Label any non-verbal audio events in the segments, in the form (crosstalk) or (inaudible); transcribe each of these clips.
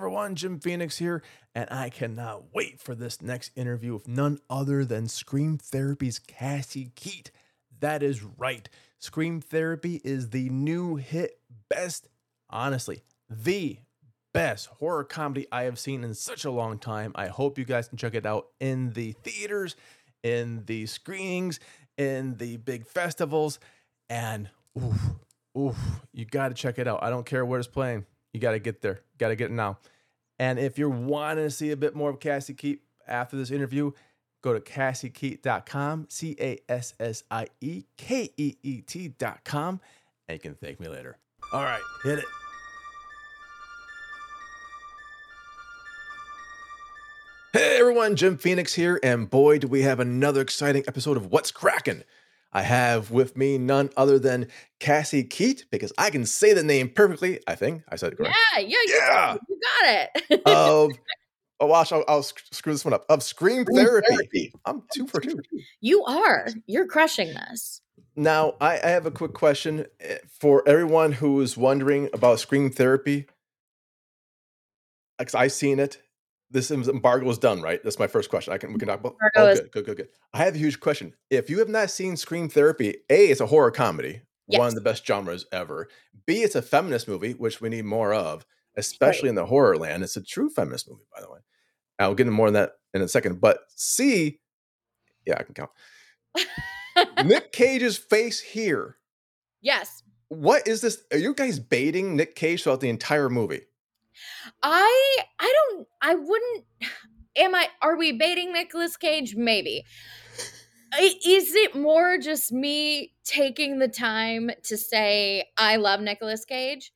everyone, Jim Phoenix here, and I cannot wait for this next interview with none other than Scream Therapy's Cassie Keet. That is right. Scream Therapy is the new hit, best, honestly, the best horror comedy I have seen in such a long time. I hope you guys can check it out in the theaters, in the screenings, in the big festivals, and oof, oof, you got to check it out. I don't care where it's playing. You got to get there. Got to get it now. And if you're wanting to see a bit more of Cassie Keet after this interview, go to cassiekeet.com, C A S S I E K E E T.com, and you can thank me later. All right, hit it. Hey everyone, Jim Phoenix here, and boy, do we have another exciting episode of What's Kraken. I have with me none other than Cassie Keet, because I can say the name perfectly. I think I said it correct. Yeah, yeah, you, Yeah. you got it. Of (laughs) oh, watch, I'll, I'll screw this one up. Of Scream Therapy. I'm two for two. you are. You're crushing this. Now, I, I have a quick question eh, for everyone who is wondering about Scream Therapy. Because I've seen it. This embargo is done, right? That's my first question. I can we can talk about. Oh, is- good, good, good, good. I have a huge question. If you have not seen Scream Therapy, a it's a horror comedy, one of the best genres ever. B it's a feminist movie, which we need more of, especially in the horror land. It's a true feminist movie, by the way. I'll get into more on that in a second. But C, yeah, I can count. Nick (laughs) Cage's face here. yes. What is this? Are you guys baiting Nick Cage throughout the entire movie? I I don't I wouldn't am I are we baiting Nicolas Cage? Maybe. Is it more just me taking the time to say I love Nicolas Cage?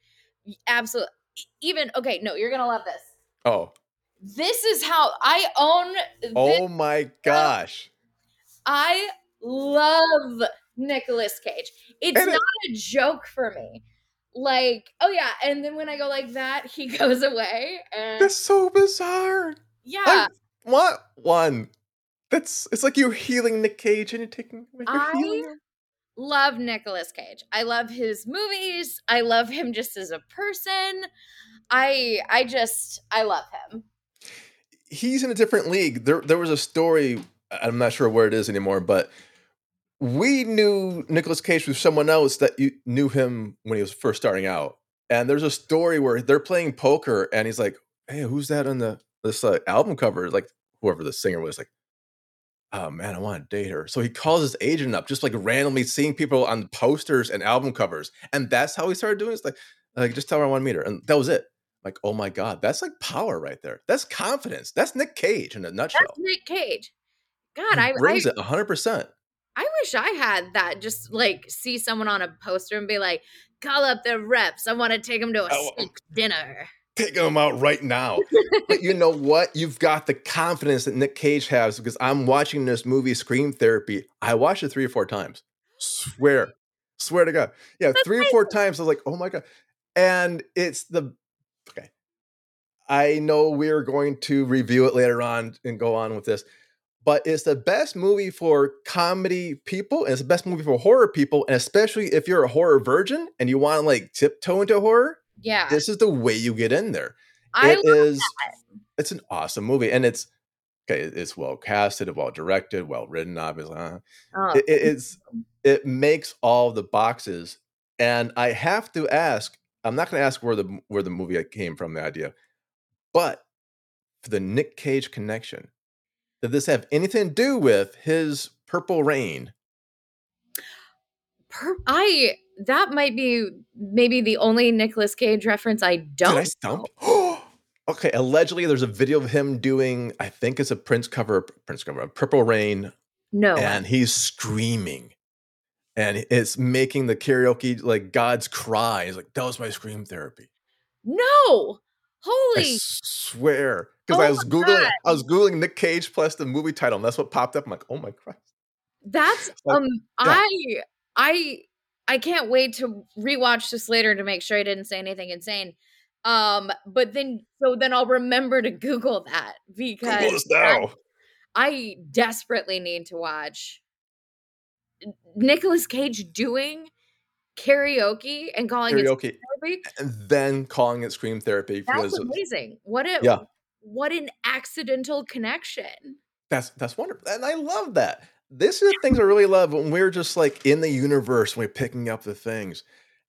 Absolutely. Even okay, no, you're gonna love this. Oh, This is how I own oh my gosh! I love Nicolas Cage. It's And it- not a joke for me. Like, oh yeah, and then when I go like that, (laughs) he goes away, and That's so bizarre. yeah, I want one. That's it's like you're healing Nick Cage and you're taking. You're I- healing love Nicolas Cage. I love his movies. I love him just as a person. I I just I love him. He's in a different league. There, there was a story. I'm not sure where it is anymore, but we knew Nicolas Cage with someone else that you knew him when he was first starting out. And there's a story where they're playing poker, and he's like, "Hey, who's that on the this uh, album cover?" Like whoever the singer was, like, "Oh man, I want to date her." So he calls his agent up, just like randomly seeing people on posters and album covers, and that's how he started doing. it. It's like, like just tell her I want to meet her, and that was it. Like, oh my god, that's like power right there. That's confidence. That's Nick Cage in a nutshell. That's Nick Cage. God, he I I, brings it 100. I wish I had that. Just like see someone on a poster and be like, call up the reps. I want to take them to a Oh, oh. steak dinner. Taking them out right now. (laughs) but you know what? You've got the confidence that Nick Cage has because I'm watching this movie, Scream Therapy. I watched it three or four times. Swear, swear to God. Yeah, three or four times. I was like, oh my God. And it's the okay. I know we're going to review it later on and go on with this, but it's the best movie for comedy people, and it's the best movie for horror people, and especially if you're a horror virgin and you want to like tiptoe into horror, Yeah, this is the way you get in there. I It is. It's an awesome movie, and it's okay. It's well casted, well directed, well written. Obviously, uh, oh, it, it- it's it makes all the boxes. And I have to ask. I'm not going to ask where the where the movie came from, the idea, but for the Nick Cage connection, did this have anything to do with his Purple Rain? per- I that might be maybe the only Nicolas Cage reference I don't. Did I stump? (gasps) okay, allegedly, there's a video of him doing. I think it's a Prince cover, Prince cover, Purple Rain No, and he's screaming and it's making the karaoke like god's cry he's like that was my scream therapy no, i holy, swear because i Oh was googling God. i was googling nick cage plus the movie title and that's what popped up i'm like oh my christ that's like, um, I I I can't wait to rewatch this later to make sure I didn't say anything insane. Um, but then so then I'll remember to Google that because google now I desperately need to watch Nicolas Cage doing karaoke and calling Karaoke. it therapy. and then calling it scream therapy That's amazing. What a Yeah. what an accidental connection. that's that's wonderful, and I love that. This is the things I really love when we're just like in the universe, when we're picking up the things,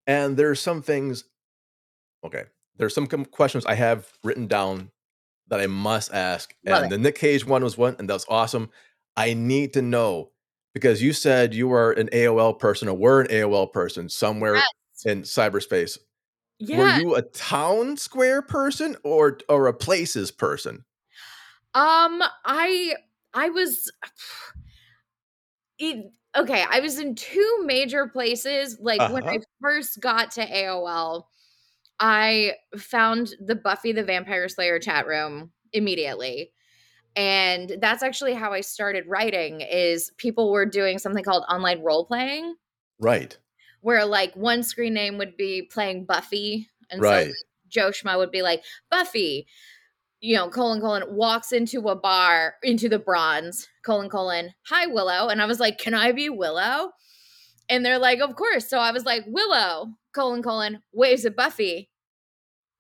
and there's some things. Okay, there's some questions I have written down that I must ask, Love and it. the Nick Cage one was one, and that's awesome. I need to know because you said you were an AOL person or were an AOL person somewhere Yes. in cyberspace. Yeah. Were you a town square person or or a places person? Um, I I was it, okay. I was in two major places. Like when I Uh-huh. first got to AOL, I found the Buffy the Vampire Slayer chat room immediately. And that's actually how I started writing is people were doing something called online role playing Right. where like one screen name would be playing Buffy and so Right. like, Joe Schmo would be like Buffy you know, colon colon walks into a bar into the bronze, colon colon, hi Willow. And I was like, Can I be Willow? And they're like, Of course. So I was like, Willow, colon colon, waves at Buffy,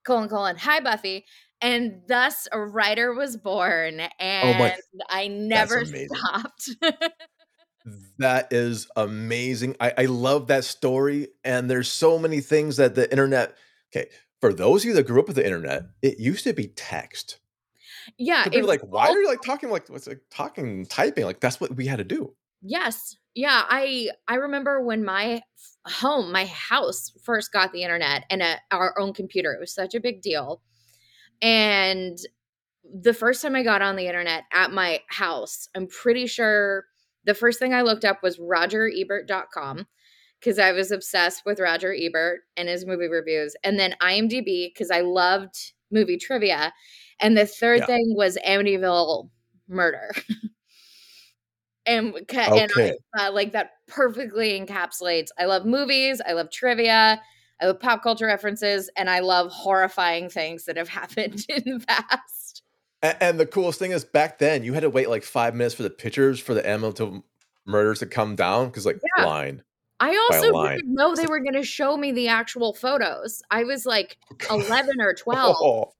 colon colon, hi Buffy. And thus a writer was born. Oh and I never stopped. (laughs) That is amazing. I, I love that story. And there's so many things that the internet. Okay, for those of you that grew up with the internet, it used to be text. yeah. So people like, why are you like talking like what's like talking typing? Like that's what we had to do. Yes. Yeah, I I remember when my home, my house first got the internet and a, our own computer. It was such a big deal. And the first time I got on the internet at my house, I'm pretty sure the first thing I looked up was rogerebert.com because I was obsessed with Roger Ebert and his movie reviews. And then IMDb because I loved movie trivia. And the third Yeah. thing was Amityville murder. (laughs) and, ca- and I uh, like that perfectly encapsulates. I love movies. I love trivia. I love pop culture references, and I love horrifying things that have (laughs) happened in the past. And, and the coolest thing is back then you had to wait like five minutes for the pictures for the Amityville murders to come down because like Yeah. line. I also didn't know they were going to show me the actual photos. I was like (laughs) 11 or 12, Oh,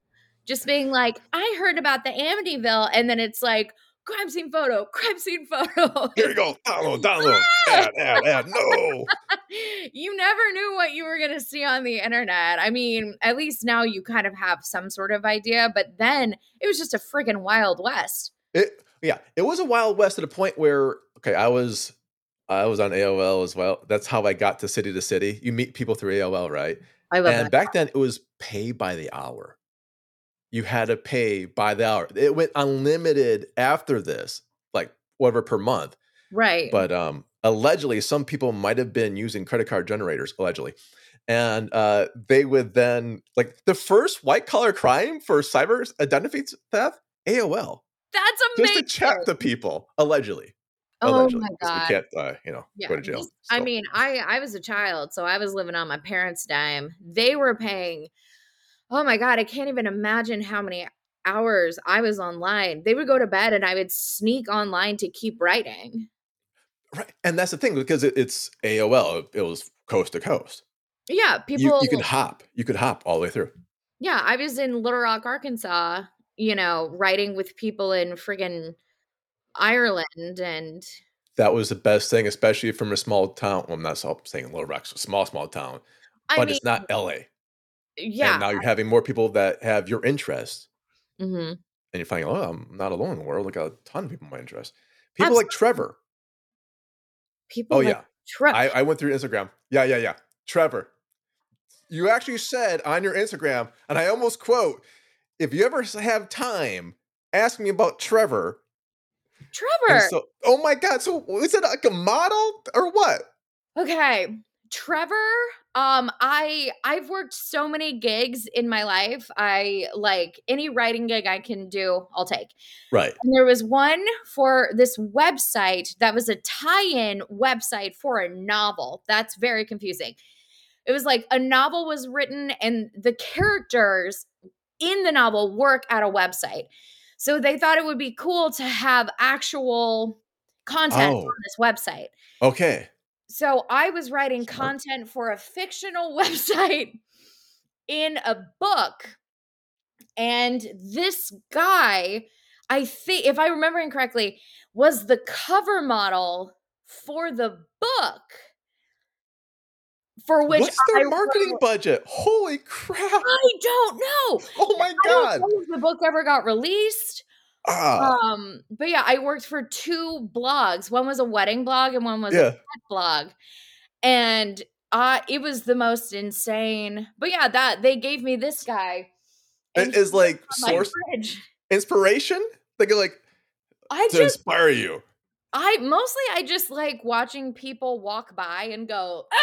just being like, I heard about the Amityville, and then it's like crime scene photo, (laughs) crime scene photo. here you go. Download, ah! download. Add, add, add. No. (laughs) you never knew what you were going to see on the internet. I mean, at least now you kind of have some sort of idea, but then it was just a friggin' wild west. It yeah, it was a wild west to the point where okay, I was I was on AOL as well. That's how I got to city to city. You meet people through AOL, right? I love And that. back then it was pay by the hour. You had to pay by the hour. It went unlimited after this, like whatever per month. right. But um allegedly some people might have been using credit card generators, allegedly. And uh they would then like the first white collar crime for cyber identity theft, AOL That's just amazing. to chat to people allegedly oh allegedly my God. we can't uh, you know Yeah, go to jail these- I mean, I I was a child, so I was living on my parents' dime. They were paying. Oh my god, I can't even imagine how many hours I was online. They would go to bed, and I would sneak online to keep writing. right and that's the thing because it, it's aol it was coast to coast Yeah, people. you could hop you could hop all the way through yeah, I was in Little Rock, Arkansas. You know, writing with people in friggin' Ireland, and that was the best thing especially from a small town well I'm not saying little rock's a small small town I but mean, it's not la yeah. and now you're having more people that have your interests mhm. and you're finding oh i'm not alone in the world like a ton of people my interest people like trevor People. oh like yeah trevor I, I went through Instagram. Yeah, yeah, yeah. Trevor, you actually said on your Instagram, and I almost quote, if you ever have time, ask me about Trevor. And Trevor. so, oh my God. So is it like a model or what? Okay. Trevor, um I I've worked so many gigs in my life. I like any writing gig I can do, I'll take. Right. And there was one for this website that was a tie-in website for a novel. That's very confusing. It was like a novel was written and the characters in the novel work at a website. So they thought it would be cool to have actual content Oh. on this website. Okay. So I was writing content for a fictional (laughs) website in a book. And this guy, I think, if I remembering correctly, was the cover model for the book. For which What's their I marketing wrote- budget? Holy crap! I don't know. (laughs) Oh my god! the book ever got released. Ah, Um, but yeah, I worked for two blogs. One was a wedding blog and one was a yeah. pet blog. And uh it was the most insane. But yeah, that they gave me this guy. It is like was on my source inspiration. Like like I to just inspire you. I mostly I just like watching people walk by and go, (laughs)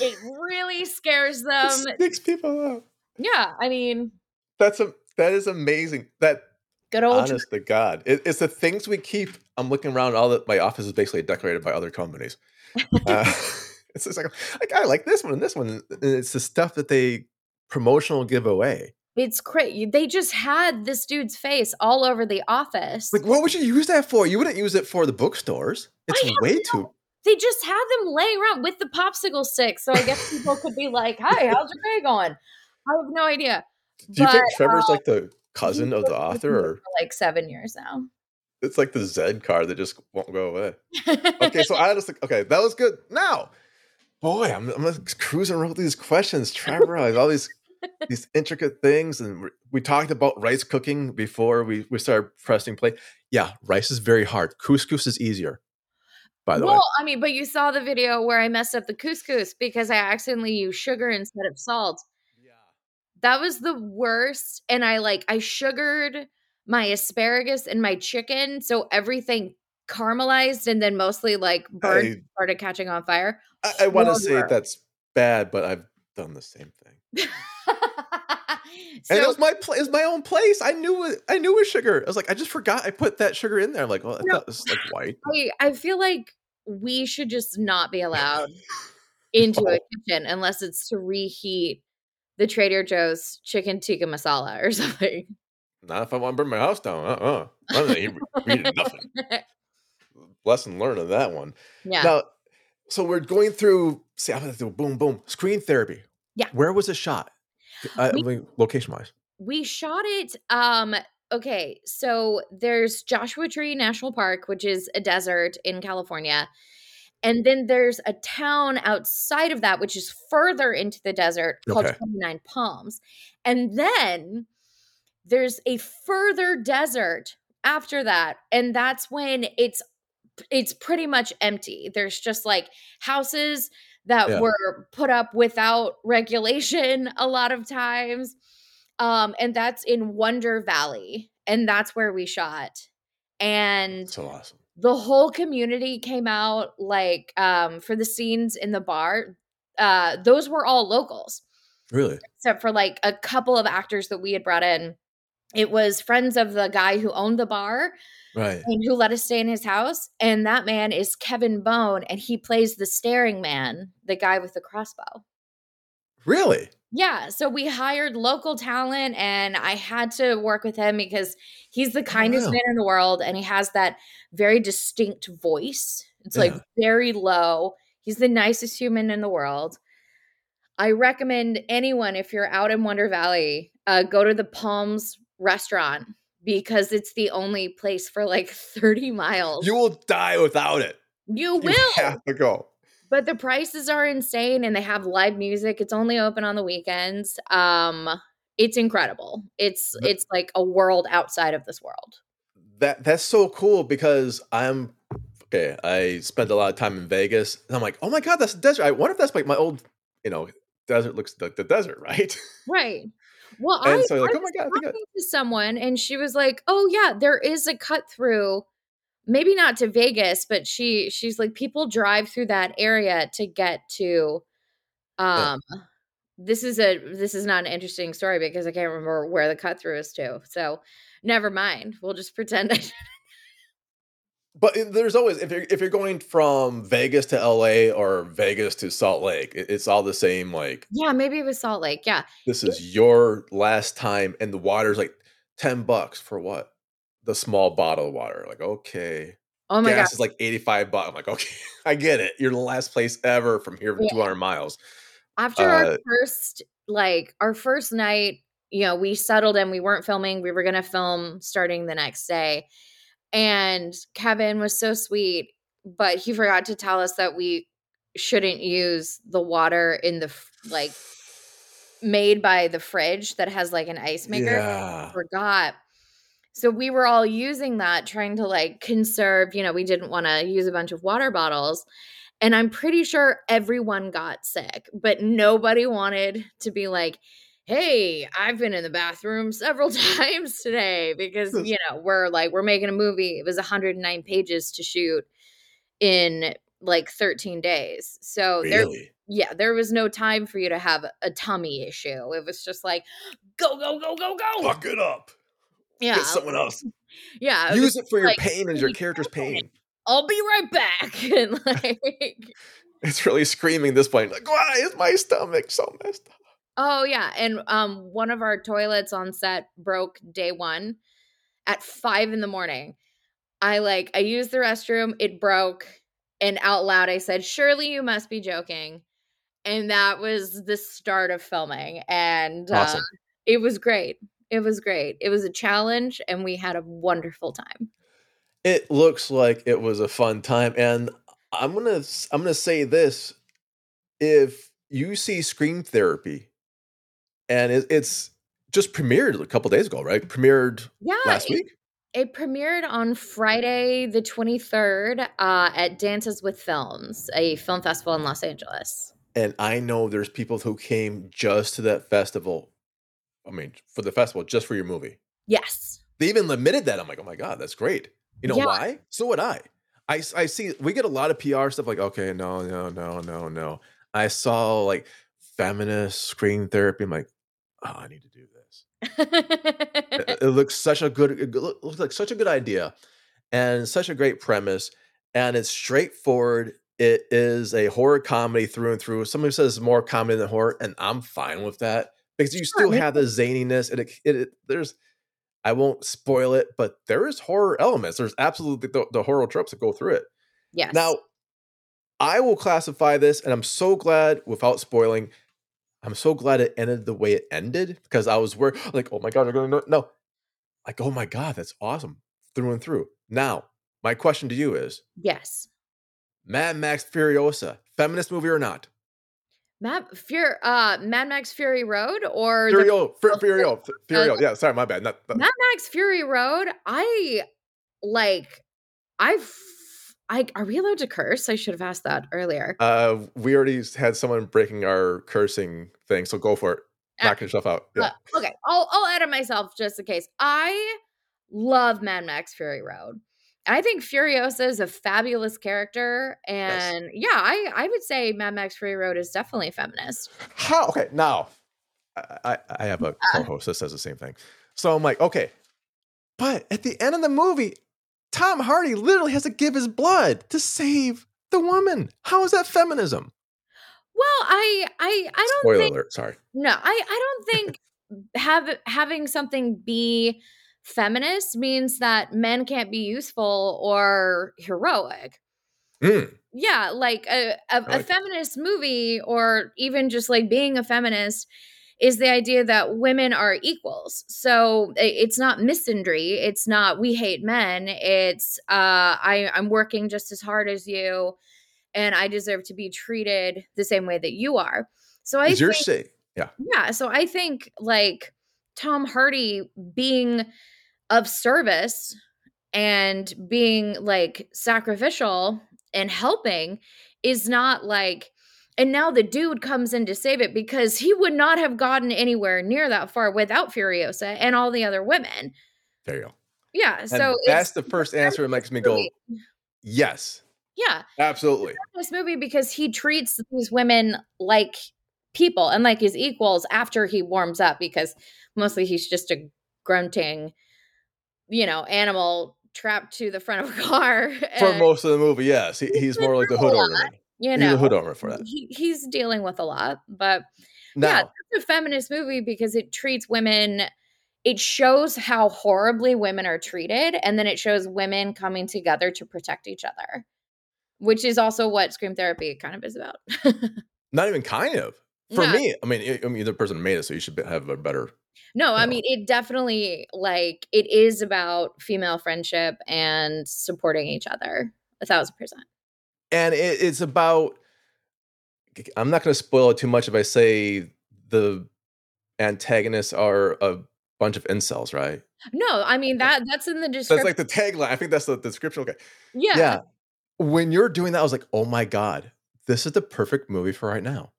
it really scares (laughs) them. It sticks people up. Yeah, I mean, That's a that is amazing. That good old honest to God, it, it's the things we keep. I'm looking around. All that my office is basically decorated by other companies. Uh, (laughs) (laughs) it's just like, like I like this one and this one. And it's the stuff that they promotional give away. it's crazy. They just had this dude's face all over the office. Like, what would you use that for? You wouldn't use it for the bookstores. It's way too. they just had them laying around with the popsicle stick. So I guess people could be like, "Hi, how's your day going?" I have no idea. (laughs) Do you think Trevor's um, like the cousin of the author, or like seven years now. it's like the Zed card that just won't go away? Okay, so (laughs) I just like okay, that was good. Now, boy, I'm I'm cruising around with these questions. Trevor, have all these (laughs) these intricate things, and we- we talked about rice cooking before we we started pressing play. Yeah, rice is very hard. Couscous is easier. By the way, well, I mean, but you saw the video where I messed up the couscous because I accidentally used sugar instead of salt. That was the worst. And I like I sugared my asparagus and my chicken, so everything caramelized and then mostly like burned I- started catching on fire. I, I want to say that's bad, but I've done the same thing. (laughs) and it was my place, my own place. I knew it. I knew it was sugar. I was like, I just forgot I put that sugar in there. I'm like, well, I No. thought it was like white. I, I feel like we should just not be (laughs) allowed into a kitchen unless it's to reheat the Trader Joe's chicken tikka masala or (laughs) something. Not if I want to burn my house down. Uh uh eat- reading nothing. (laughs) Lesson learned on that one. yeah. Now, so we're going through. See, I'm gonna do boom, boom. Scream therapy. Yeah. Where was it shot? Uh, I We- mean, location wise. we shot it um okay so there's joshua tree national park which is a desert in california and then there's a town outside of that which is further into the desert called Okay. 29 palms and then there's a further desert after that and that's when it's it's pretty much empty there's just like houses that Yeah. were put up without regulation a lot of times um and that's in wonder valley and that's where we shot and So awesome. The whole community came out like um for the scenes in the bar uh those were all locals Really? except for like a couple of actors that we had brought in it was friends of the guy who owned the bar Right. and who let us stay in his house and that man is kevin bone and he plays the staring man the guy with the crossbow Really? Yeah, so we hired local talent and I had to work with him because he's the kindest wow. man in the world and he has that very distinct voice. It's like very low. He's the nicest human in the world. I recommend anyone if you're out in Wonder Valley, uh, go to the Palms restaurant because it's the only place for like 30 miles. You will die without it. You You will. have to go. But the prices are insane and they have live music. It's only open on the weekends. Um it's incredible. It's it's like a world outside of this world. That that's so cool because I'm okay. I spent a lot of time in Vegas, and I'm like, oh my god, that's the desert. I wonder if that's like my old, you know, desert looks like the desert, (laughs) right? Right. Well, And I, so like, I oh my God, I- to someone and she was like, "Oh yeah, there is a cut through. Maybe not to Vegas, but she she's like people drive through that area to get to Yeah. um this is a this is not an interesting story because I can't remember where the cut through is to. So, never mind. We'll just pretend I (laughs) But there's always if you're if you're going from Vegas to LA or Vegas to Salt Lake, it's all the same. Like Yeah, maybe it was Salt Lake. Yeah. this is your last time, and the water's like ten bucks for what? The small bottle of water. Like okay, Oh my gas god. is like 85 bucks. I'm like, okay, (laughs) I get it. You're the last place ever from here for Yeah. 200 miles. After our Uh, first like our first night, you know, we settled and we weren't filming, we were going to film starting the next day. And Kevin was so sweet, but he forgot to tell us that we shouldn't use the water in the like made by the fridge that has like an ice maker. Yeah. Forgot. So we were all using that trying to like conserve, you know, we didn't want to use a bunch of water bottles. And I'm pretty sure everyone got sick, but nobody wanted to be like, "Hey, I've been in the bathroom several (laughs) times today because, you know, we're like we're making a movie. It was 109 pages to shoot in like 13 days. So there yeah, there was no time for you to have a tummy issue. It was just like go go go go go. Fuck it up. Yeah. Get someone else. Yeah. Use it for your like, pain and your character's pain. I'll be right back. (laughs) And like, (laughs) It's really screaming at this point. Like, why is my stomach so messed up? oh yeah. And um one of our toilets on set broke day one at five in the morning. I like I used the restroom, it broke, and out loud I said, Surely you must be joking. And that was the start of filming. And uh, it was great. It was great. It was a challenge and we had a wonderful time. It looks like it was a fun time, and I'm gonna s- I'm gonna say this: if you see Scream Therapy, and it, it's just premiered a couple days ago, right? Premiered Yeah. last it- week. It premiered on Friday, the 23rd, uh, at Dances with Films, a film festival in Los Angeles. And I know there's people who came just to that festival. I mean, for the festival, just for your movie. Yes. They even limited that. I'm like, oh my god, that's great. You know Yeah. why? So would I. I. I see. We get a lot of PR stuff. Like, okay, no, no, no, no, no. I saw like feminist scream therapy. I'm like, oh, I need to do this. It, it (laughs) looks such a good. It looks like such a good idea, and such a great premise. And it's straightforward. It is a horror comedy through and through. Somebody says more comedy than horror, and I'm fine with that because you still have the zaniness. And it, it, it- there's, I won't spoil it, but there is horror elements. There's absolutely the, the horror tropes that go through it. yes. Now, I will classify this, and I'm so glad without spoiling. I'm so glad it ended the way it ended because I was worried, like, oh my god, they're going to no, like, oh my god, that's awesome through and through. Now, my question to you is: yes. Mad Max Furiosa, feminist movie or not? Mad, uh, Mad Max Fury Road or the Furio, Fur- oh, Furio, Fu- Furio. Yeah, sorry, my bad. Not, not- Mad Max Fury Road? I like, I've, I, are we allowed to curse? I should have asked that earlier. uh, we already had someone breaking our cursing thing, so go for it. Ah, Knock yourself out. Yeah. Uh, okay, I'll I'll edit myself just in case. I love Mad Max Fury Road. I think Furiosa is a fabulous character, Yes. and yeah, I I would say Mad Max Fury Road is definitely feminist. How? Okay, now I, I, I have a (laughs) co-host that says the same thing. So I'm like, okay, but at the end of the movie, Tom Hardy literally has to give his blood to save the woman. How is that feminism? Well, I I I don't Spoiler think alert. Sorry. no, I I don't think (laughs) have having something be feminist means that men can't be useful or heroic. Mm, yeah like a, a, a like that. feminist movie or even just like being a feminist is the idea that women are equals so it's not misandry it's not we hate men it's uh i i'm working just as hard as you and i deserve to be treated the same way that you are so i think say? Yeah. yeah so i think like tom hardy being of service and being like sacrificial and helping is not like and now the dude comes in to save it because he would not have gotten anywhere near that far without Furiosa and all the other women. There you go. Yeah, And so that's the first answer that makes me go, yes, yeah, absolutely. this movie because he treats these women like people and like his equals after he warms up because mostly he's just a grunting, you know, animal trapped to the front of a car. (laughs) For most of the movie, yes, he, he's more like the hood ornament. you He's know, a hood ornament for that. he, he's dealing with a lot, but Now, yeah, it's a feminist movie because it treats women it shows how horribly women are treated and then it shows women coming together to protect each other which is also what scream therapy kind of is about (laughs) Not even kind of. For me, I mean, I- I mean, the person made it, so you should have a better. no i No. mean it definitely like it is about female friendship and supporting each other a thousand percent And it, it's about. I'm not going to spoil it too much if I say the antagonists are a bunch of incels, right? no i mean that that's in the description. That's like the tagline. I think that's the description. Okay. yeah, yeah. When you're doing that, I was like, oh my God, this is the perfect movie for right now.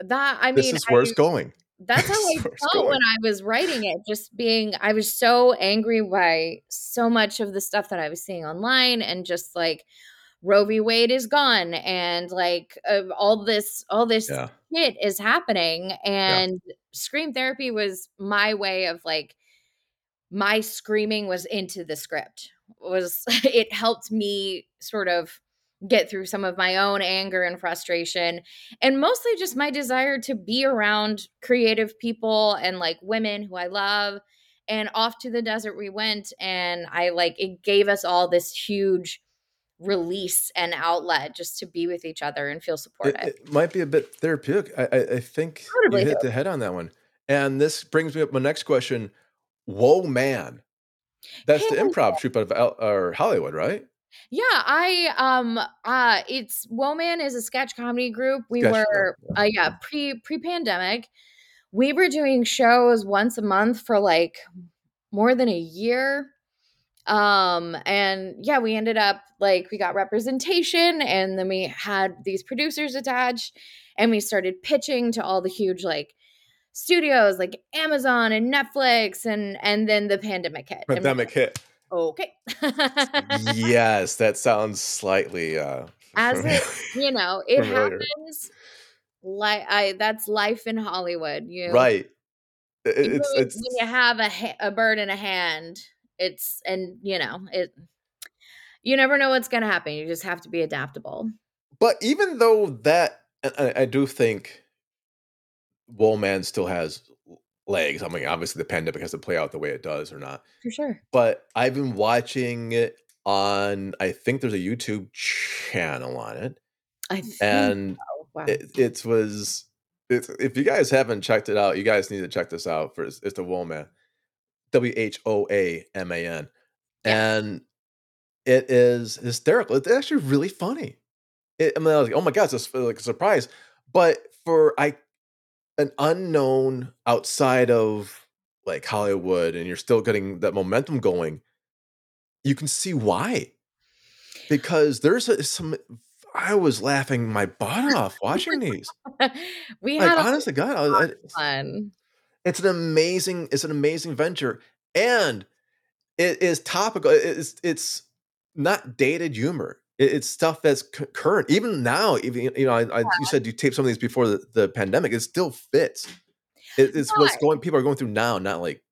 That i mean, This is where I- it's going. that's how I is where it's felt when. I was writing it. Just being, I was so angry by so much of the stuff that I was seeing online, and just like Roe v. Wade is gone, and like uh, all this, all this Yeah. shit is happening, and scream therapy was my way of like my screaming was into the script. Was (laughs) it helped me sort of get through some of my own anger and frustration and mostly just my desire to be around creative people and like women who I love. And off to the desert we went, and I like it gave us all this huge release and outlet just to be with each other and feel supported. it might be a bit therapeutic. I, I, I think Totally you hit the head on that one. And this brings me up my next question. Whoa, man. That's the Hey. improv troupe out of or Hollywood, right? Yeah, I um uh it's Whoaman is a sketch comedy group. We Sketch, were yeah, uh yeah, pre pre-pandemic. We were doing shows once a month for like more than a year. Um and yeah, we ended up like we got representation and then we had these producers attached and we started pitching to all the huge like studios like Amazon and Netflix and and then the pandemic hit. and we were Pandemic hit. Okay. (laughs) yes, that sounds slightly uh As it, you know, (laughs) it happens. Like I, that's life in Hollywood. You right. It- it's really- it's when you have a ha- a bird in a hand. It's and you know it. You never know what's gonna happen. You just have to be adaptable. but even though that I, I do think Whoaman still has legs. I mean, obviously the pandemic has to play out the way it does or not. For sure. but I've been watching it on. I think there's a YouTube channel on it, I think and so. Wow. it, it was. It's, if you guys haven't checked it out, you guys need to check this out. For it's, it's the Whoaman, W H O A M A N, Yeah. and it is hysterical. It's actually really funny. It, I mean, I was like, oh my god, it's just like a surprise. But for I, an unknown outside of like Hollywood, and you're still getting that momentum going, you can see why. Because there's a, some. I was laughing my butt off watching these. (laughs) we Like had a God, I, fun. it's an amazing it's an amazing venture and it is topical it's it's not dated humor it's stuff that's cu- current even now even you know I, I, you said you taped some of these before the, the pandemic it still fits it, it's what's going people are going through now not like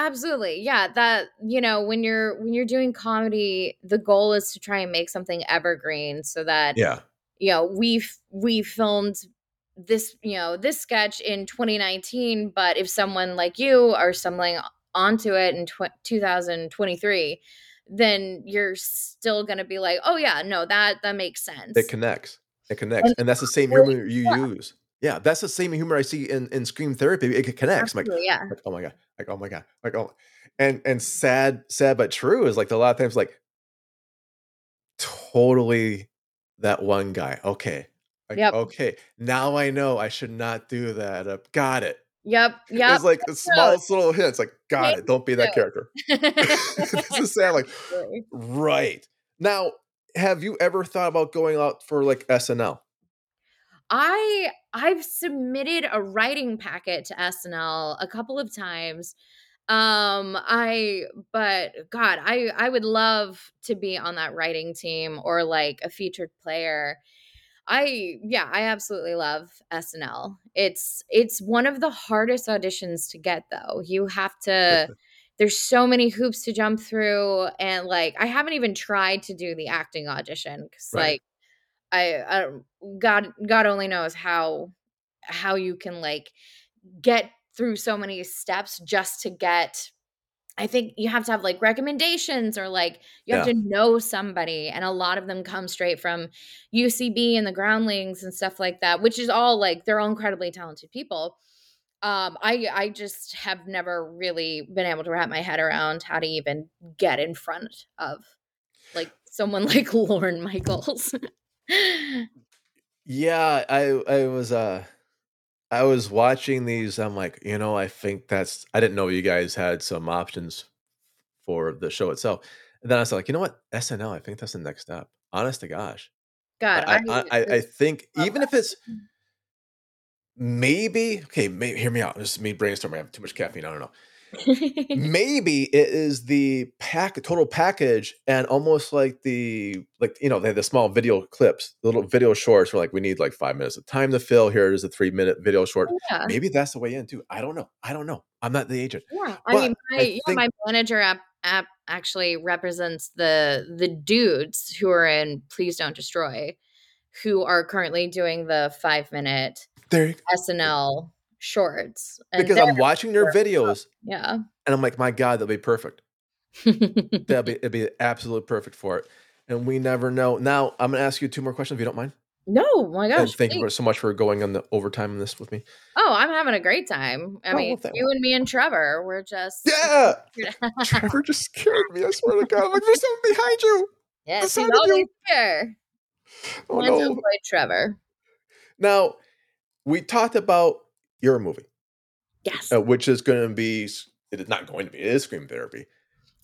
Absolutely. Yeah, that you know, when you're when you're doing comedy, the goal is to try and make something evergreen so that yeah you know, we've we filmed this, you know, this sketch in 2019, but if someone like you are stumbling onto it in tw- 2023, then you're still going to be like, "Oh yeah, no, that that makes sense." it connects it connects And and that's the (laughs) same humor you yeah. use yeah that's the same humor i see in in scream therapy it connects like yeah. like oh my god like oh my god like oh and and sad sad but true is like a lot of times like totally that one guy okay like Yep. okay now i know i should not do that uh, got it Yep, yep. it's like the smallest little hints like got Make it don't be that character this is sad like right now have you ever thought about going out for like snl I I've submitted a writing packet to SNL a couple of times. Um I but god, I I would love to be on that writing team or like a featured player. I yeah, I absolutely love SNL. It's it's one of the hardest auditions to get though. You have to there's so many hoops to jump through and like I haven't even tried to do the acting audition cuz Right. like I, I God God only knows how how you can like get through so many steps just to get I think you have to have like recommendations or like you have Yeah. to know somebody. And a lot of them come straight from UCB and the groundlings and stuff like that, which is all like they're all incredibly talented people. Um, I I just have never really been able to wrap my head around how to even get in front of like someone (laughs) like Lorne Michaels. (laughs) Yeah, I I was uh I was watching these. I'm like, you know, I think that's I didn't know you guys had some options for the show itself. And then I was like, you know what? SNL, I think that's the next step. Honest to gosh. God, I I, I, I think even if it's maybe okay, may, hear me out. This is me brainstorming. I have too much caffeine. I don't know. (laughs) maybe it is the pack total package and almost like the like you know they have the small video clips the little video shorts where like we need like five minutes of time to fill. Here is a three minute video short. Yeah. maybe that's the way in too. I don't know. I don't know. I'm not the agent. Yeah, I But mean, my, I yeah, my manager app app actually represents the the dudes who are in Please Don't Destroy, who are currently doing the five minute there SNL shorts. And because i'm watching their videos yeah, and i'm like my god that'll be perfect that'll be (laughs) it'd be absolutely perfect for it and we never know now i'm gonna ask you two more questions if you don't mind no, my and gosh, thank you so much for going on the overtime on this with me Oh, I'm having a great time. I Oh, mean, thank- you and me and Trevor, we're just yeah (laughs) Trevor just scared me. I swear to God. I'm like, there's something behind you. yes, the he's always here. Oh no. Trevor. Now, we talked about your movie, Yes. uh, which is going to be. It is not going to be. It is Scream Therapy.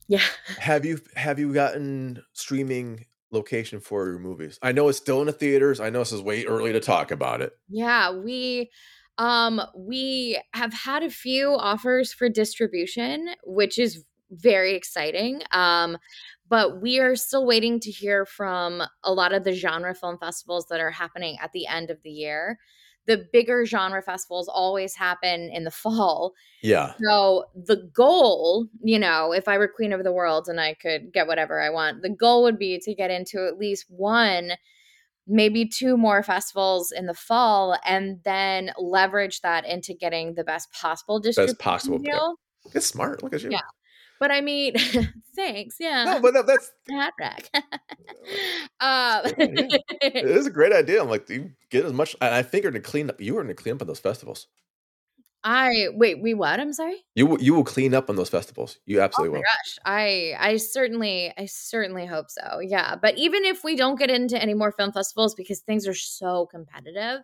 Yeah. Have you have you gotten streaming location for your movies? I know it's still in the theaters. I know this is way early to talk about it. Yeah, we um we have had a few offers for distribution, which is very exciting. Um but we are still waiting to hear from a lot of the genre film festivals that are happening at the end of the year. The bigger genre festivals always happen in the (laughs) fall. Yeah. So the goal, you know, if I were queen of the world and I could get whatever I want, the goal would be to get into at least one, maybe two more festivals in the fall, and then leverage that into getting the best possible distribution possible, yeah. deal. It's smart. Look at you. Yeah. But I mean, (laughs) thanks. Yeah, No, but that, that's (laughs) hat rack. (laughs) um, it is a great idea. I'm like, you get as much. And I figured to clean up. You were going to clean up on those festivals. I wait. We what? I'm sorry. You will- you will clean up on those festivals. You Oh absolutely my will. gosh, I I certainly I certainly hope so. Yeah, but even if we don't get into any more film festivals because things are so competitive,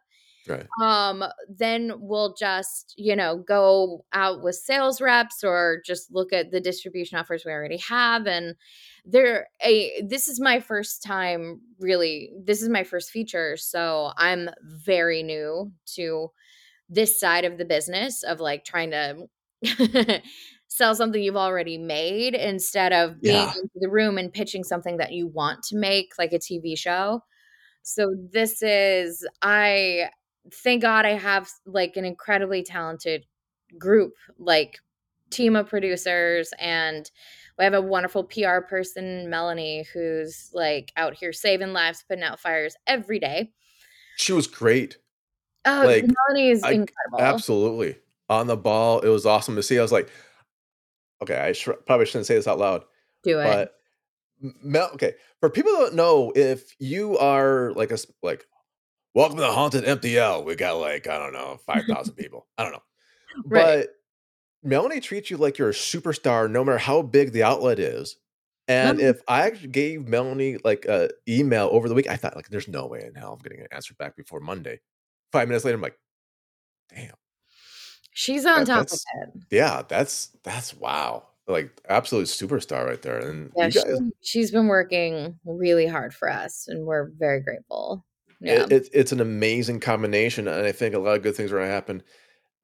Right. um then we'll just, you know, go out with sales reps or just look at the distribution offers we already have and there a this is my first time really this is my first feature, so I'm very new to this side of the business of like trying to (laughs) sell something you've already made instead of being Yeah. into the room and pitching something that you want to make like a TV show. So this is I thank God I have like an incredibly talented group like team of producers and we have a wonderful PR person Melanie who's like out here saving lives putting out fires every day. She was great. Oh, Like, Melanie is I- incredible. Absolutely. On the ball. It was awesome to see. I was like, okay, I sh- probably shouldn't say this out loud, Do it. but Mel, okay. For people that don't know, if you are like a like, welcome to the haunted MTL, we got like, I don't know, 5,000 (laughs) people. I don't know. Right. But Melanie treats you like you're a superstar no matter how big the outlet is. And if I actually gave Melanie like a email over the week, I thought like, there's no way in hell I'm getting an answer back before Monday. Five minutes later, I'm like, damn. She's on That- top of it. Yeah, that's that's wow. Like absolute superstar right there. And Yeah, you guys, she, she's been working really hard for us, and we're very grateful. Yeah. it, it, it's an amazing combination, and I think a lot of good things are gonna happen.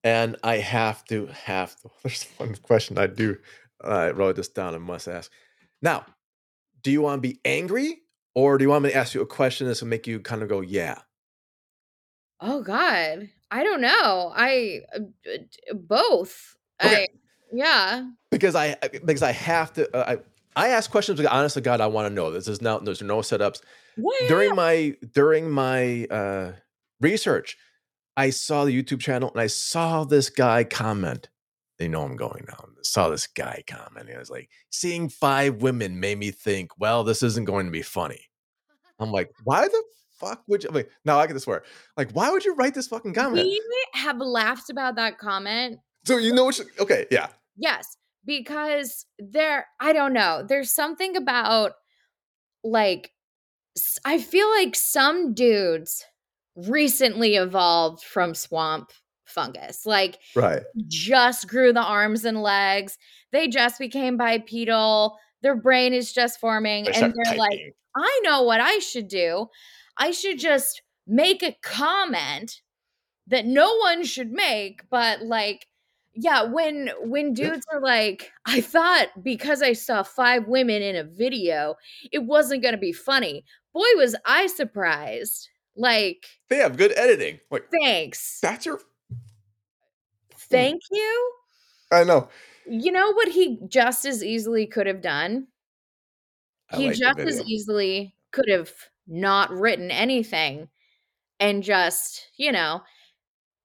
And I have to have to, (laughs) there's one question I do. I wrote this down and must ask. Now, do you want to be angry or do you want me to ask you a question that's gonna make you kind of go, yeah? oh God, I don't know. I uh, both. Okay. I yeah. Because I because I have to uh, I I ask questions because honest to God, I want to know. This is now there's no setups. What? during my during my uh research I saw the YouTube channel and I saw this guy comment. They know I'm going now. I saw this guy comment. I was like, seeing five women made me think, well, this isn't going to be funny. I'm like, why the fuck would you? I'm like, now I get to swear. Like, why would you write this fucking comment? We have laughed about that comment. So you know what? You, okay, yeah. Yes, because there, I don't know. There's something about like, I feel like some dudes recently evolved from swamp fungus. Like, Right. just grew the arms and legs. They just became bipedal. Their brain is just forming. They and they're like. I know what I should do. I should just make a comment that no one should make, but like, yeah, when when dudes are like, I thought because I saw five women in a video, it wasn't gonna be funny. Boy, was I surprised. Like, they have good editing. Like, thanks. that's your. Mm. Thank you. I know. You know what he just as easily could have done? I he like just as easily could have not written anything and just, you know,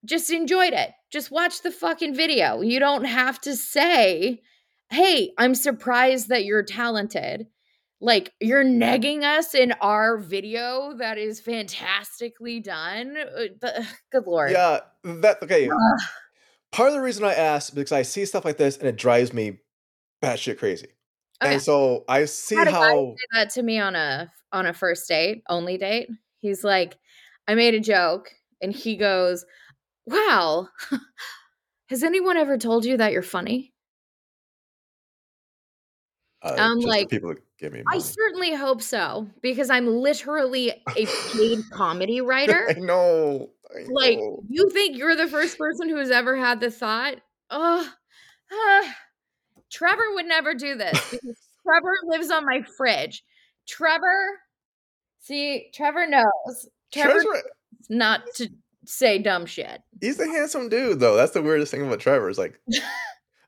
just enjoyed it. Just watch the fucking video. You don't have to say, hey, I'm surprised that you're talented. Like, you're negging us in our video that is fantastically done. Uh, Good Lord. Yeah, that okay. Part of the reason I asked because I see stuff like this and it drives me batshit crazy. Okay. And so I see guy how that to me on a on a first date, only date. He's like, I made a joke, and he goes, "Wow, has anyone ever told you that you're funny?" uh, I'm like, people give me I certainly hope so because I'm literally a paid (laughs) comedy writer. I know. I Like, know. you think you're the first person who has ever had the thought? Oh, ah, Trevor would never do this (laughs) because Trevor lives on my fridge. Trevor, see, Trevor knows. Trevor Trevor's- not to say dumb shit. he's a handsome dude though. That's the weirdest thing about Trevor. Is like (laughs)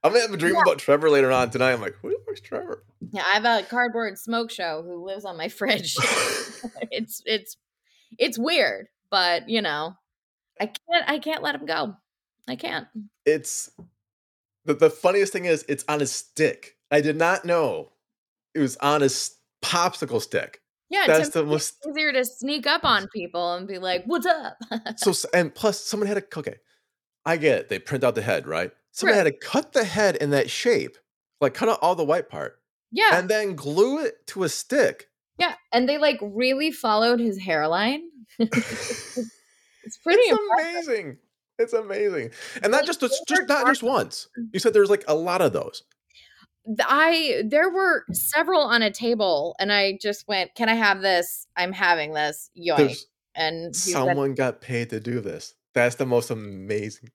I'm gonna have a dream about Trevor later on tonight. I'm like, who the fuck's Trevor? Yeah, I have a cardboard smoke show who lives on my fridge. (laughs) (laughs) it's it's it's weird, but you know, I can't I can't let him go. I can't. it's the, the funniest thing is it's on a stick. I did not know it was on a popsicle stick. Yeah, That's the most easier to sneak up on people and be like, "What's up?" so (laughs) and plus someone had to okay. I get it. They print out the head, right? Somebody Right. had to cut the head in that shape, like cut out all the white part, yeah, and then glue it to a stick. yeah, and they like really followed his hairline. (laughs) (laughs) it's pretty it's amazing. It's amazing, and not My just just not just once. You said there's like a lot of those. I there were several on a table, and I just went, "Can I have this? I'm having this." Yoink! And he said, someone got paid to do this. That's the most amazing.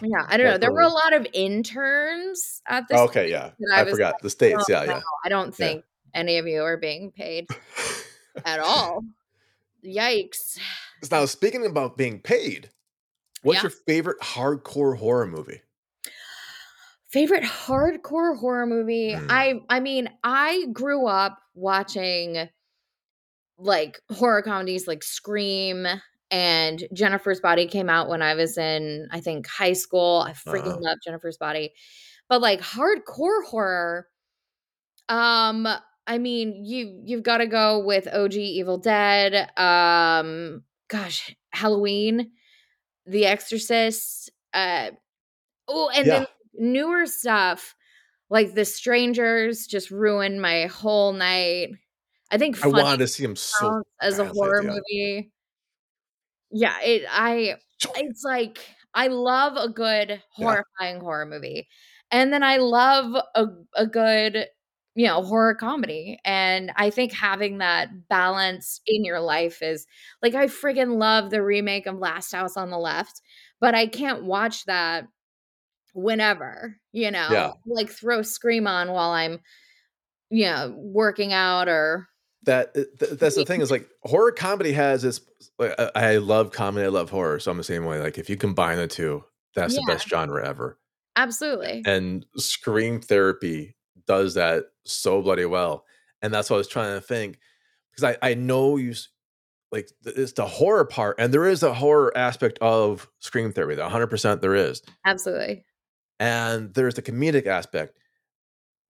Yeah, I don't know. There were a lot of interns at this. Okay, yeah, I I, forgot the states. "Oh, yeah, no, yeah. I don't think any of you are being paid at (laughs) all. Yikes! Now, speaking about being paid, what's Yeah. your favorite hardcore horror movie? Favorite hardcore horror movie? Mm. I I mean, I grew up watching like horror comedies like Scream and Jennifer's Body came out when I was in I think high school. I freaking Uh-huh. love Jennifer's Body. But like hardcore horror um I mean, you you've got to go with OG Evil Dead, um gosh, Halloween, The Exorcist, uh oh, and Yeah. then newer stuff like The Strangers just ruined my whole night. I think I wanted to see him so. as a horror yeah. movie. Yeah, it I it's like I love a good horrifying horror movie. And then I love a a good, you know, horror comedy. And I think having that balance in your life is like I friggin' love the remake of Last House on the Left, but I can't watch that whenever, you know. Yeah. Like throw Scream on while I'm you know, working out or That th- th- that's the thing is like horror comedy has this. like, I I love comedy. I love horror. So I'm the same way. Like if you combine the two, that's the best genre ever. absolutely. And Scream Therapy does that so bloody well. And that's what I was trying to think because I I know you. like it's the horror part, and there is a horror aspect of Scream Therapy. That 100 percent there is, Absolutely. And there's the comedic aspect,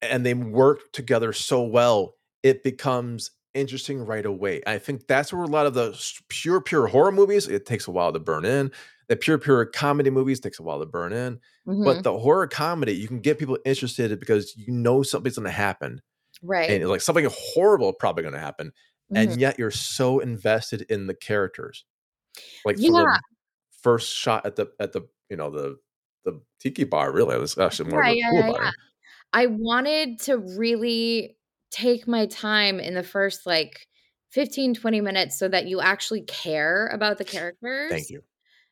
and they work together so well. It becomes interesting right away. I think that's where a lot of the pure, pure horror movies it takes a while to burn in. The pure, pure comedy movies takes a while to burn in. Mhm. But the horror comedy, you can get people interested because you know something's going to happen, right. and like something horrible probably going to happen, Mhm. and yet you're so invested in the characters. Like Yeah. the first shot at the at the you know the the tiki bar, really, it was actually more Yeah, of a yeah, pool yeah, bar. yeah. I wanted to really take my time in the first like 15 20 minutes so that you actually care about the characters. Thank you.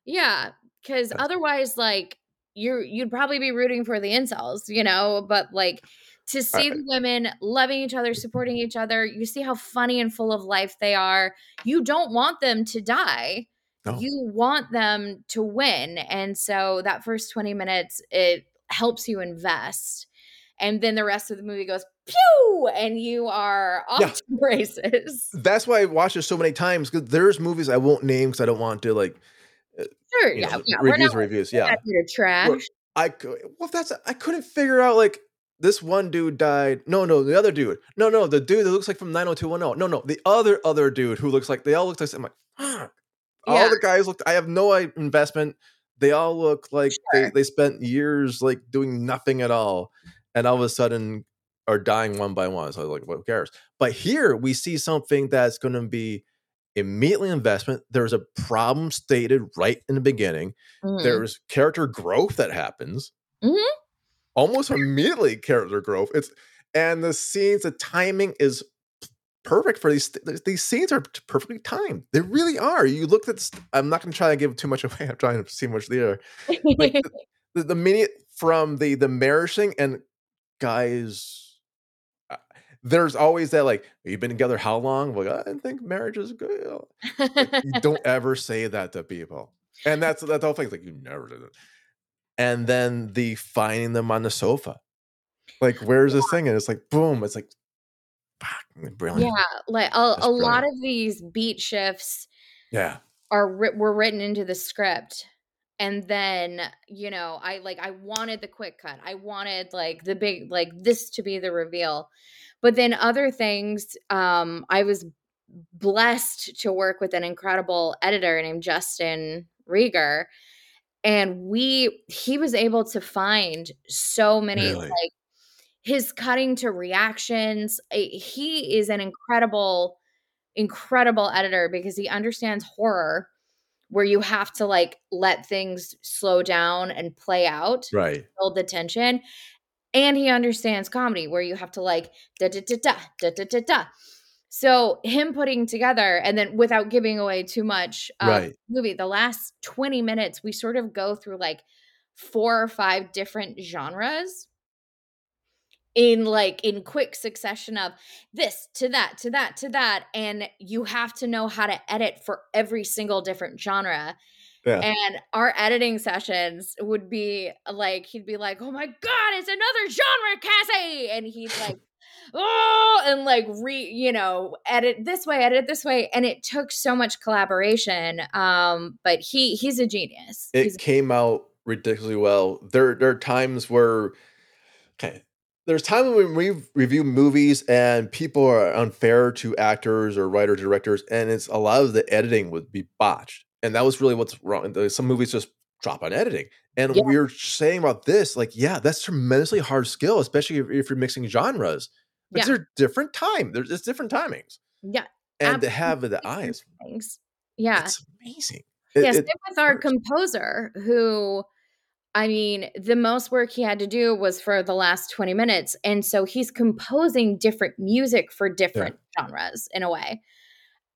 Yeah, That's- otherwise like you're you'd probably be rooting for the incels, you know, but like to see I- the women loving each other, supporting each other, you see how funny and full of life they are. You don't want them to die. No. You want them to win. And so that first 20 minutes it helps you invest. And then the rest of the movie goes pew and you are off Yeah. to (laughs) races. That's why I watched it so many times because there's movies I won't name because I don't want to like uh, Sure, yeah, know, yeah. Reviews reviews. Yeah, not here to trash. I cou- well that's I couldn't figure out like this one dude died. No, no, the other dude. No, no, the dude that looks like from 90210. No, no, the other other dude who looks like they all look like I'm like fuck. All the guys look. I have no investment. They all look like they, Sure. they spent years like doing nothing at all, and all of a sudden are dying one by one. So I was like, what cares? But here we see something that's going to be immediately investment. There's a problem stated right in the beginning. Mhm. There's character growth that happens Mhm. almost immediately. Character growth. It's and the scenes, the timing is perfect for these. th- These scenes are perfectly timed. They really are. You look at. This, I'm not going to try to give too much (laughs) away. I'm trying to see much there. Like (laughs) the, the minute from the the marriaging and guys. uh, There's always that like you've been together how long? Like I think marriage is good. Like, you don't (laughs) ever say that to people. And that's that's the whole thing. Like you never did it. And then the finding them on the sofa. Like, where's this thing? And it's like, boom, it's like brilliant. yeah, like a, That's a lot of these beat shifts Yeah. are were written into the script and then you know i like i wanted the quick cut i wanted like the big like this to be the reveal but then other things um i was blessed to work with an incredible editor named justin rieger and we he was able to find so many Really? like his cutting to reactions eh, he is an incredible incredible editor because he understands horror where you have to like let things slow down and play out Right. build the tension and he understands comedy where you have to like da da da da da da da da so him putting together and then without giving away too much Right. movie the last 20 minutes we sort of go through like four or five different genres in like in quick succession of this to that to that to that and you have to know how to edit for every single different genre Yeah. and our editing sessions would be like he'd be like oh my god it's another genre cassie and he'd like (laughs) oh and like re you know edit this way edit this way and it took so much collaboration um but he he's a genius it he's came out ridiculously well. There, there are times where, okay, there's times when we review movies and people are unfair to actors or writers, directors, and it's a lot of the editing would be botched, and that was really what's wrong. Some movies just drop on editing, and Yeah. we are saying about this, like, yeah, that's tremendously hard skill, especially if, if you're mixing genres. But Yeah. they're different time. There's it's different timings, yeah and to have the eyes, things yeah it's amazing. It- yeah, it with our composer, who, I mean, the most work he had to do was for the last 20 minutes. And so he's composing different music for different genres in a way.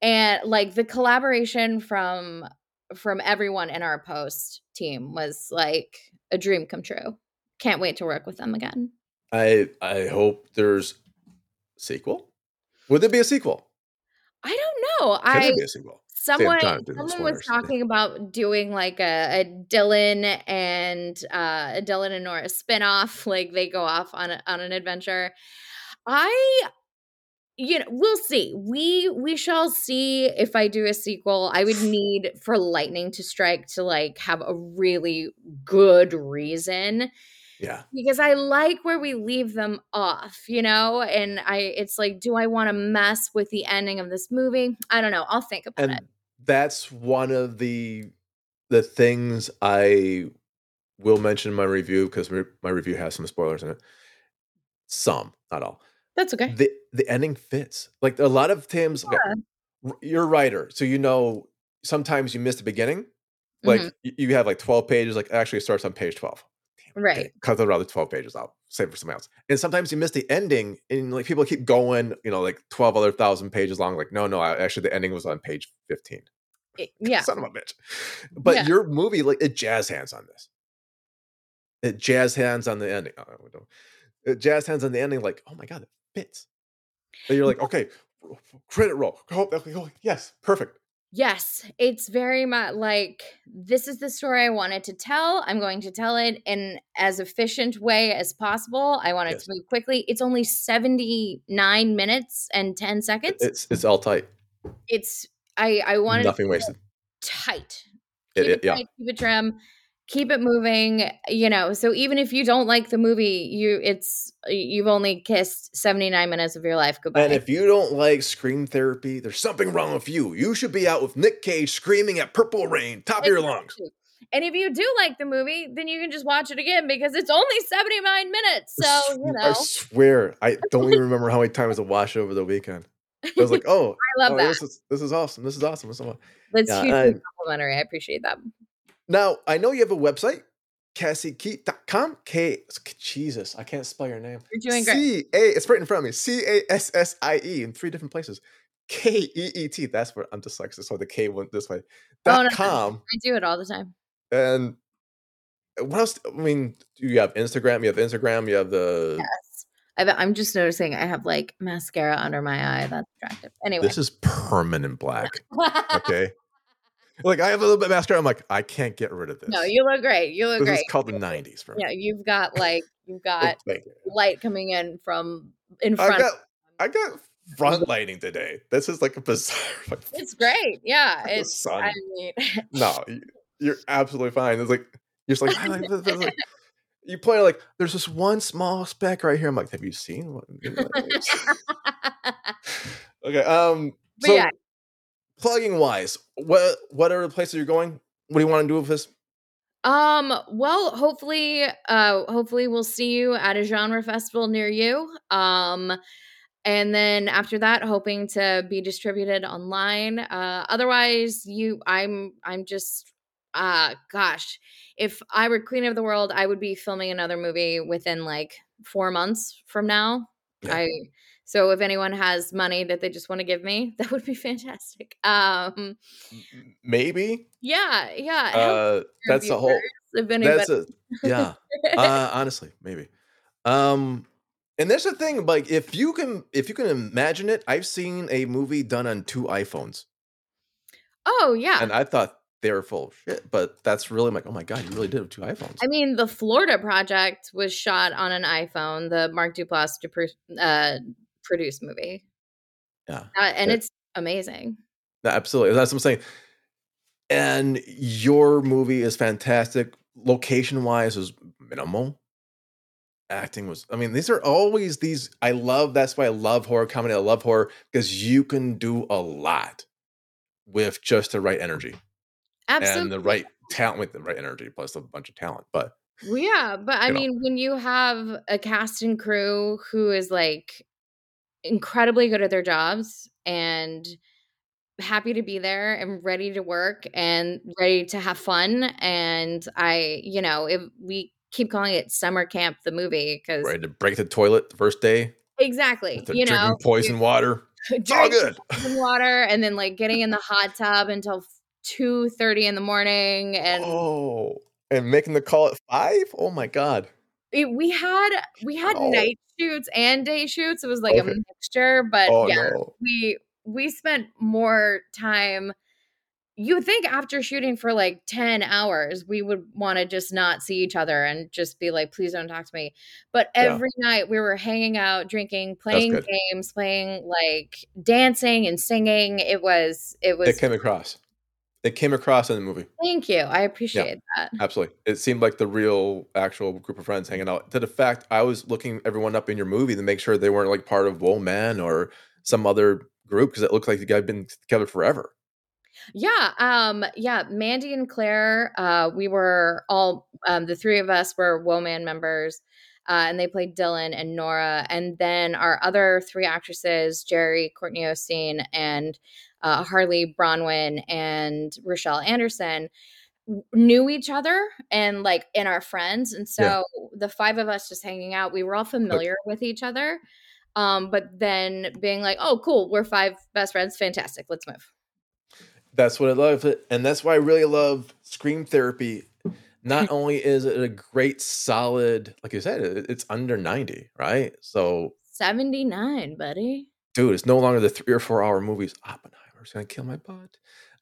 And like the collaboration from from everyone in our post team was like a dream come true. Can't wait to work with them again. I I hope there's sequel. Would there be a sequel? I don't know. Can I there be a sequel? Someone time, do no someone was talking about doing like a, a Dylan and uh, a Dylan and Nora spinoff. (laughs) Like they go off on a, on an adventure. I you know we'll see we we shall see if i do a sequel i would need for lightning to strike to like have a really good reason Yeah. because i like where we leave them off you know and i it's like do i want to mess with the ending of this movie i don't know i'll think about And it that's one of the the things I will mention in my review because my review has some spoilers in it. Some, not all. that's okay The the ending fits. Like a lot of times, Yeah. r- you're a writer, so you know sometimes you miss the beginning. Like Mhm. you have like 12 pages, like actually it starts on page 12. right Cut the other 12 pages out, save for something else. And sometimes you miss the ending, and like people keep going, you know, like 12 other thousand pages long. Like, no, no, I, actually the ending was on page 15. It- eh, (laughs) yeah Son of a bitch. But Yeah. your movie, like it jazz hands on this. It jazz hands on the ending. Oh, It jazz hands on the ending, like, oh my god, it fits. And you're mm. like, okay, credit roll. Oh, oh, yes, perfect. Yes, it's very much like this is the story I wanted to tell. I'm going to tell it in as efficient way as possible. I want it Yes. to move quickly. It's only 79 minutes and 10 seconds. It's it's all tight. it's I I wanted Nothing wasted. tight. It- Keep it, yeah. keep it trim, keep it moving, you know. So even if you don't like the movie, you it's you've only kissed 79 minutes of your life goodbye. And if you don't like scream therapy, there's something wrong with you. You should be out with Nick Cage screaming at Purple Rain, top of your lungs. And if you do like the movie, then you can just watch it again because it's only 79 minutes. So, you know. I swear, I (laughs) don't even remember how many times I watched it over the weekend. I was like, (laughs) oh, I love oh, that. This is this is awesome. This is awesome. This is awesome. That's yeah, hugely complimentary. I appreciate that. Now I know you have a website, CassieKeet.com. K Jesus, I can't spell your name. You're doing great. C A. It's right in front of me. C A S S I E in three different places. K E E T. That's where I'm dyslexic, so the K went this way. Oh, no, Dot no. com. I do it all the time. And uh, what else? I mean, do you have Instagram? You have Instagram. You have the. Yes. I I'm just noticing I have like mascara under my eye. That's attractive. Anyway. This is permanent black. (laughs) Okay. like I have a little bit of mascara. I'm like, I can't get rid of this. no, you look great. You look This great. is called the '90s for me. Yeah, you've got like you've (laughs) got light coming in from in front. I got I got front lighting today. This is like a bizarre. (laughs) Like, It's great. Yeah, it's. sun. I mean, no, you- you're absolutely fine. It's like you're just like, I like this, this, like you play like there's this one small speck right here. I'm like, have you seen what? (laughs) (laughs) okay. Um. But so yeah. plugging wise, what what are the places you're going? What do you want to do with this? Um, well, hopefully, uh, hopefully we'll see you at a genre festival near you. Um, and then after that, hoping to be distributed online. Uh, otherwise, you, I'm, I'm just, uh, gosh, if I were queen of the world, I would be filming another movie within like four months from now. Yeah. I, so if anyone has money that they just want to give me, (laughs) that would be fantastic. Um, Maybe. yeah, yeah. Uh, that's a whole. That's a yeah. uh, honestly, maybe. Um, and there's the thing, like if you can, if you can imagine it, I've seen a movie done on two iPhones, oh yeah. and I thought they were full of shit. But that's really like, oh my god, you really did have two iPhones. I mean, the Florida project was shot on an iPhone, the Mark Duplass uh, produced movie, yeah, uh, and Yeah. it's amazing. Absolutely. That's what I'm saying. And your movie is fantastic. Location wise is minimal. Acting was, I mean, these are always these. I love, that's why I love horror comedy. I love horror because you can do a lot with just the right energy Absolutely. and the right talent with the right energy plus a bunch of talent. But Well, yeah, but I you know. mean, when you have a cast and crew who is like incredibly good at their jobs and happy to be there and ready to work and ready to have fun, and I, you know, if we keep calling it summer camp the movie because ready to break the toilet the first day, exactly, you know, poison water. (laughs) It's all good. water and then like getting in the hot tub until two thirty in the morning and oh, and making the call at five? Oh my God. it- we had we had No. night shoots and day shoots it was like Okay. a mixture but Oh yeah no. we we spent more time you think after shooting for like 10 hours, we would want to just not see each other and just be like, please don't talk to me. But Yeah. every night we were hanging out, drinking, playing games, playing like dancing and singing. It was, it was, It came across. It came across in the movie. thank you. I appreciate that. Absolutely. It seemed like the real actual group of friends hanging out. To the fact I was looking everyone up in your movie to make sure they weren't like part of Whoaman or some other group because it looked like you guys been together forever. Yeah, um, yeah, Mandy and Claire, uh, we were all um, the three of us were Whoaman members, uh, and they played Dylan and Nora, and then our other three actresses, Jerry, Courtney Osteen, and uh, Harley Bronwyn and Rochelle Anderson, knew each other and like in our friends, and so Yeah. the five of us just hanging out, we were all familiar with each other. Um, but then being like, oh, cool, we're five best friends, fantastic, let's move. That's what I love. And that's why I really love Scream Therapy. Not (laughs) only is it a great, solid, like you said, it's under 90, right? So, 79, buddy. dude, it's no longer the three or four hour movies. Oppenheimer's to kill my butt.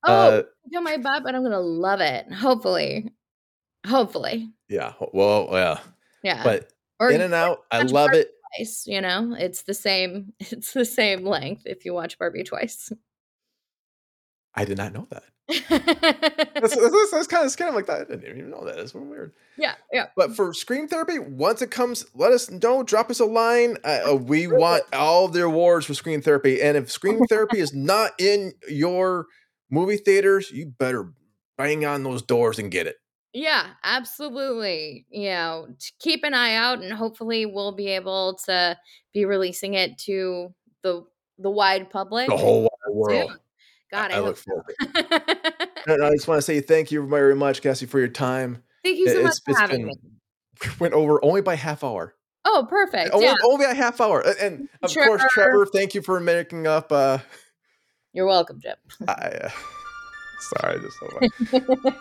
Oh, Uh, kill my butt, but I'm gonna love it. Hopefully. Hopefully. yeah. Well, yeah. Yeah. But or in and out, I love Barbie it. twice, you know? It's the same (laughs) it's the same length if you watch Barbie twice. I did not know that. (laughs) That's, that's, that's kind of scary. I'm like, that. I didn't even know that. It's weird. yeah, yeah. But for Scream Therapy, once it comes, let us know. Drop us a line. Uh, uh, we (laughs) want all the awards for Scream Therapy. And if Scream (laughs) Therapy is not in your movie theaters, you better bang on those doors and get it. Yeah, absolutely. You know, keep an eye out and hopefully we'll be able to be releasing it to the the wide public. The whole wide world. soon. God, I, I look forward. so. And (laughs) I just want to say thank you very much, Cassie, for your time. Thank you so much for having been- me. We (laughs) went over only by half hour. Oh, perfect. Only, Yeah, only a half hour. And- of course, Trevor. Trevor, thank you for making up. Uh, you're welcome, Jim. I, uh, (laughs) sorry, just so much.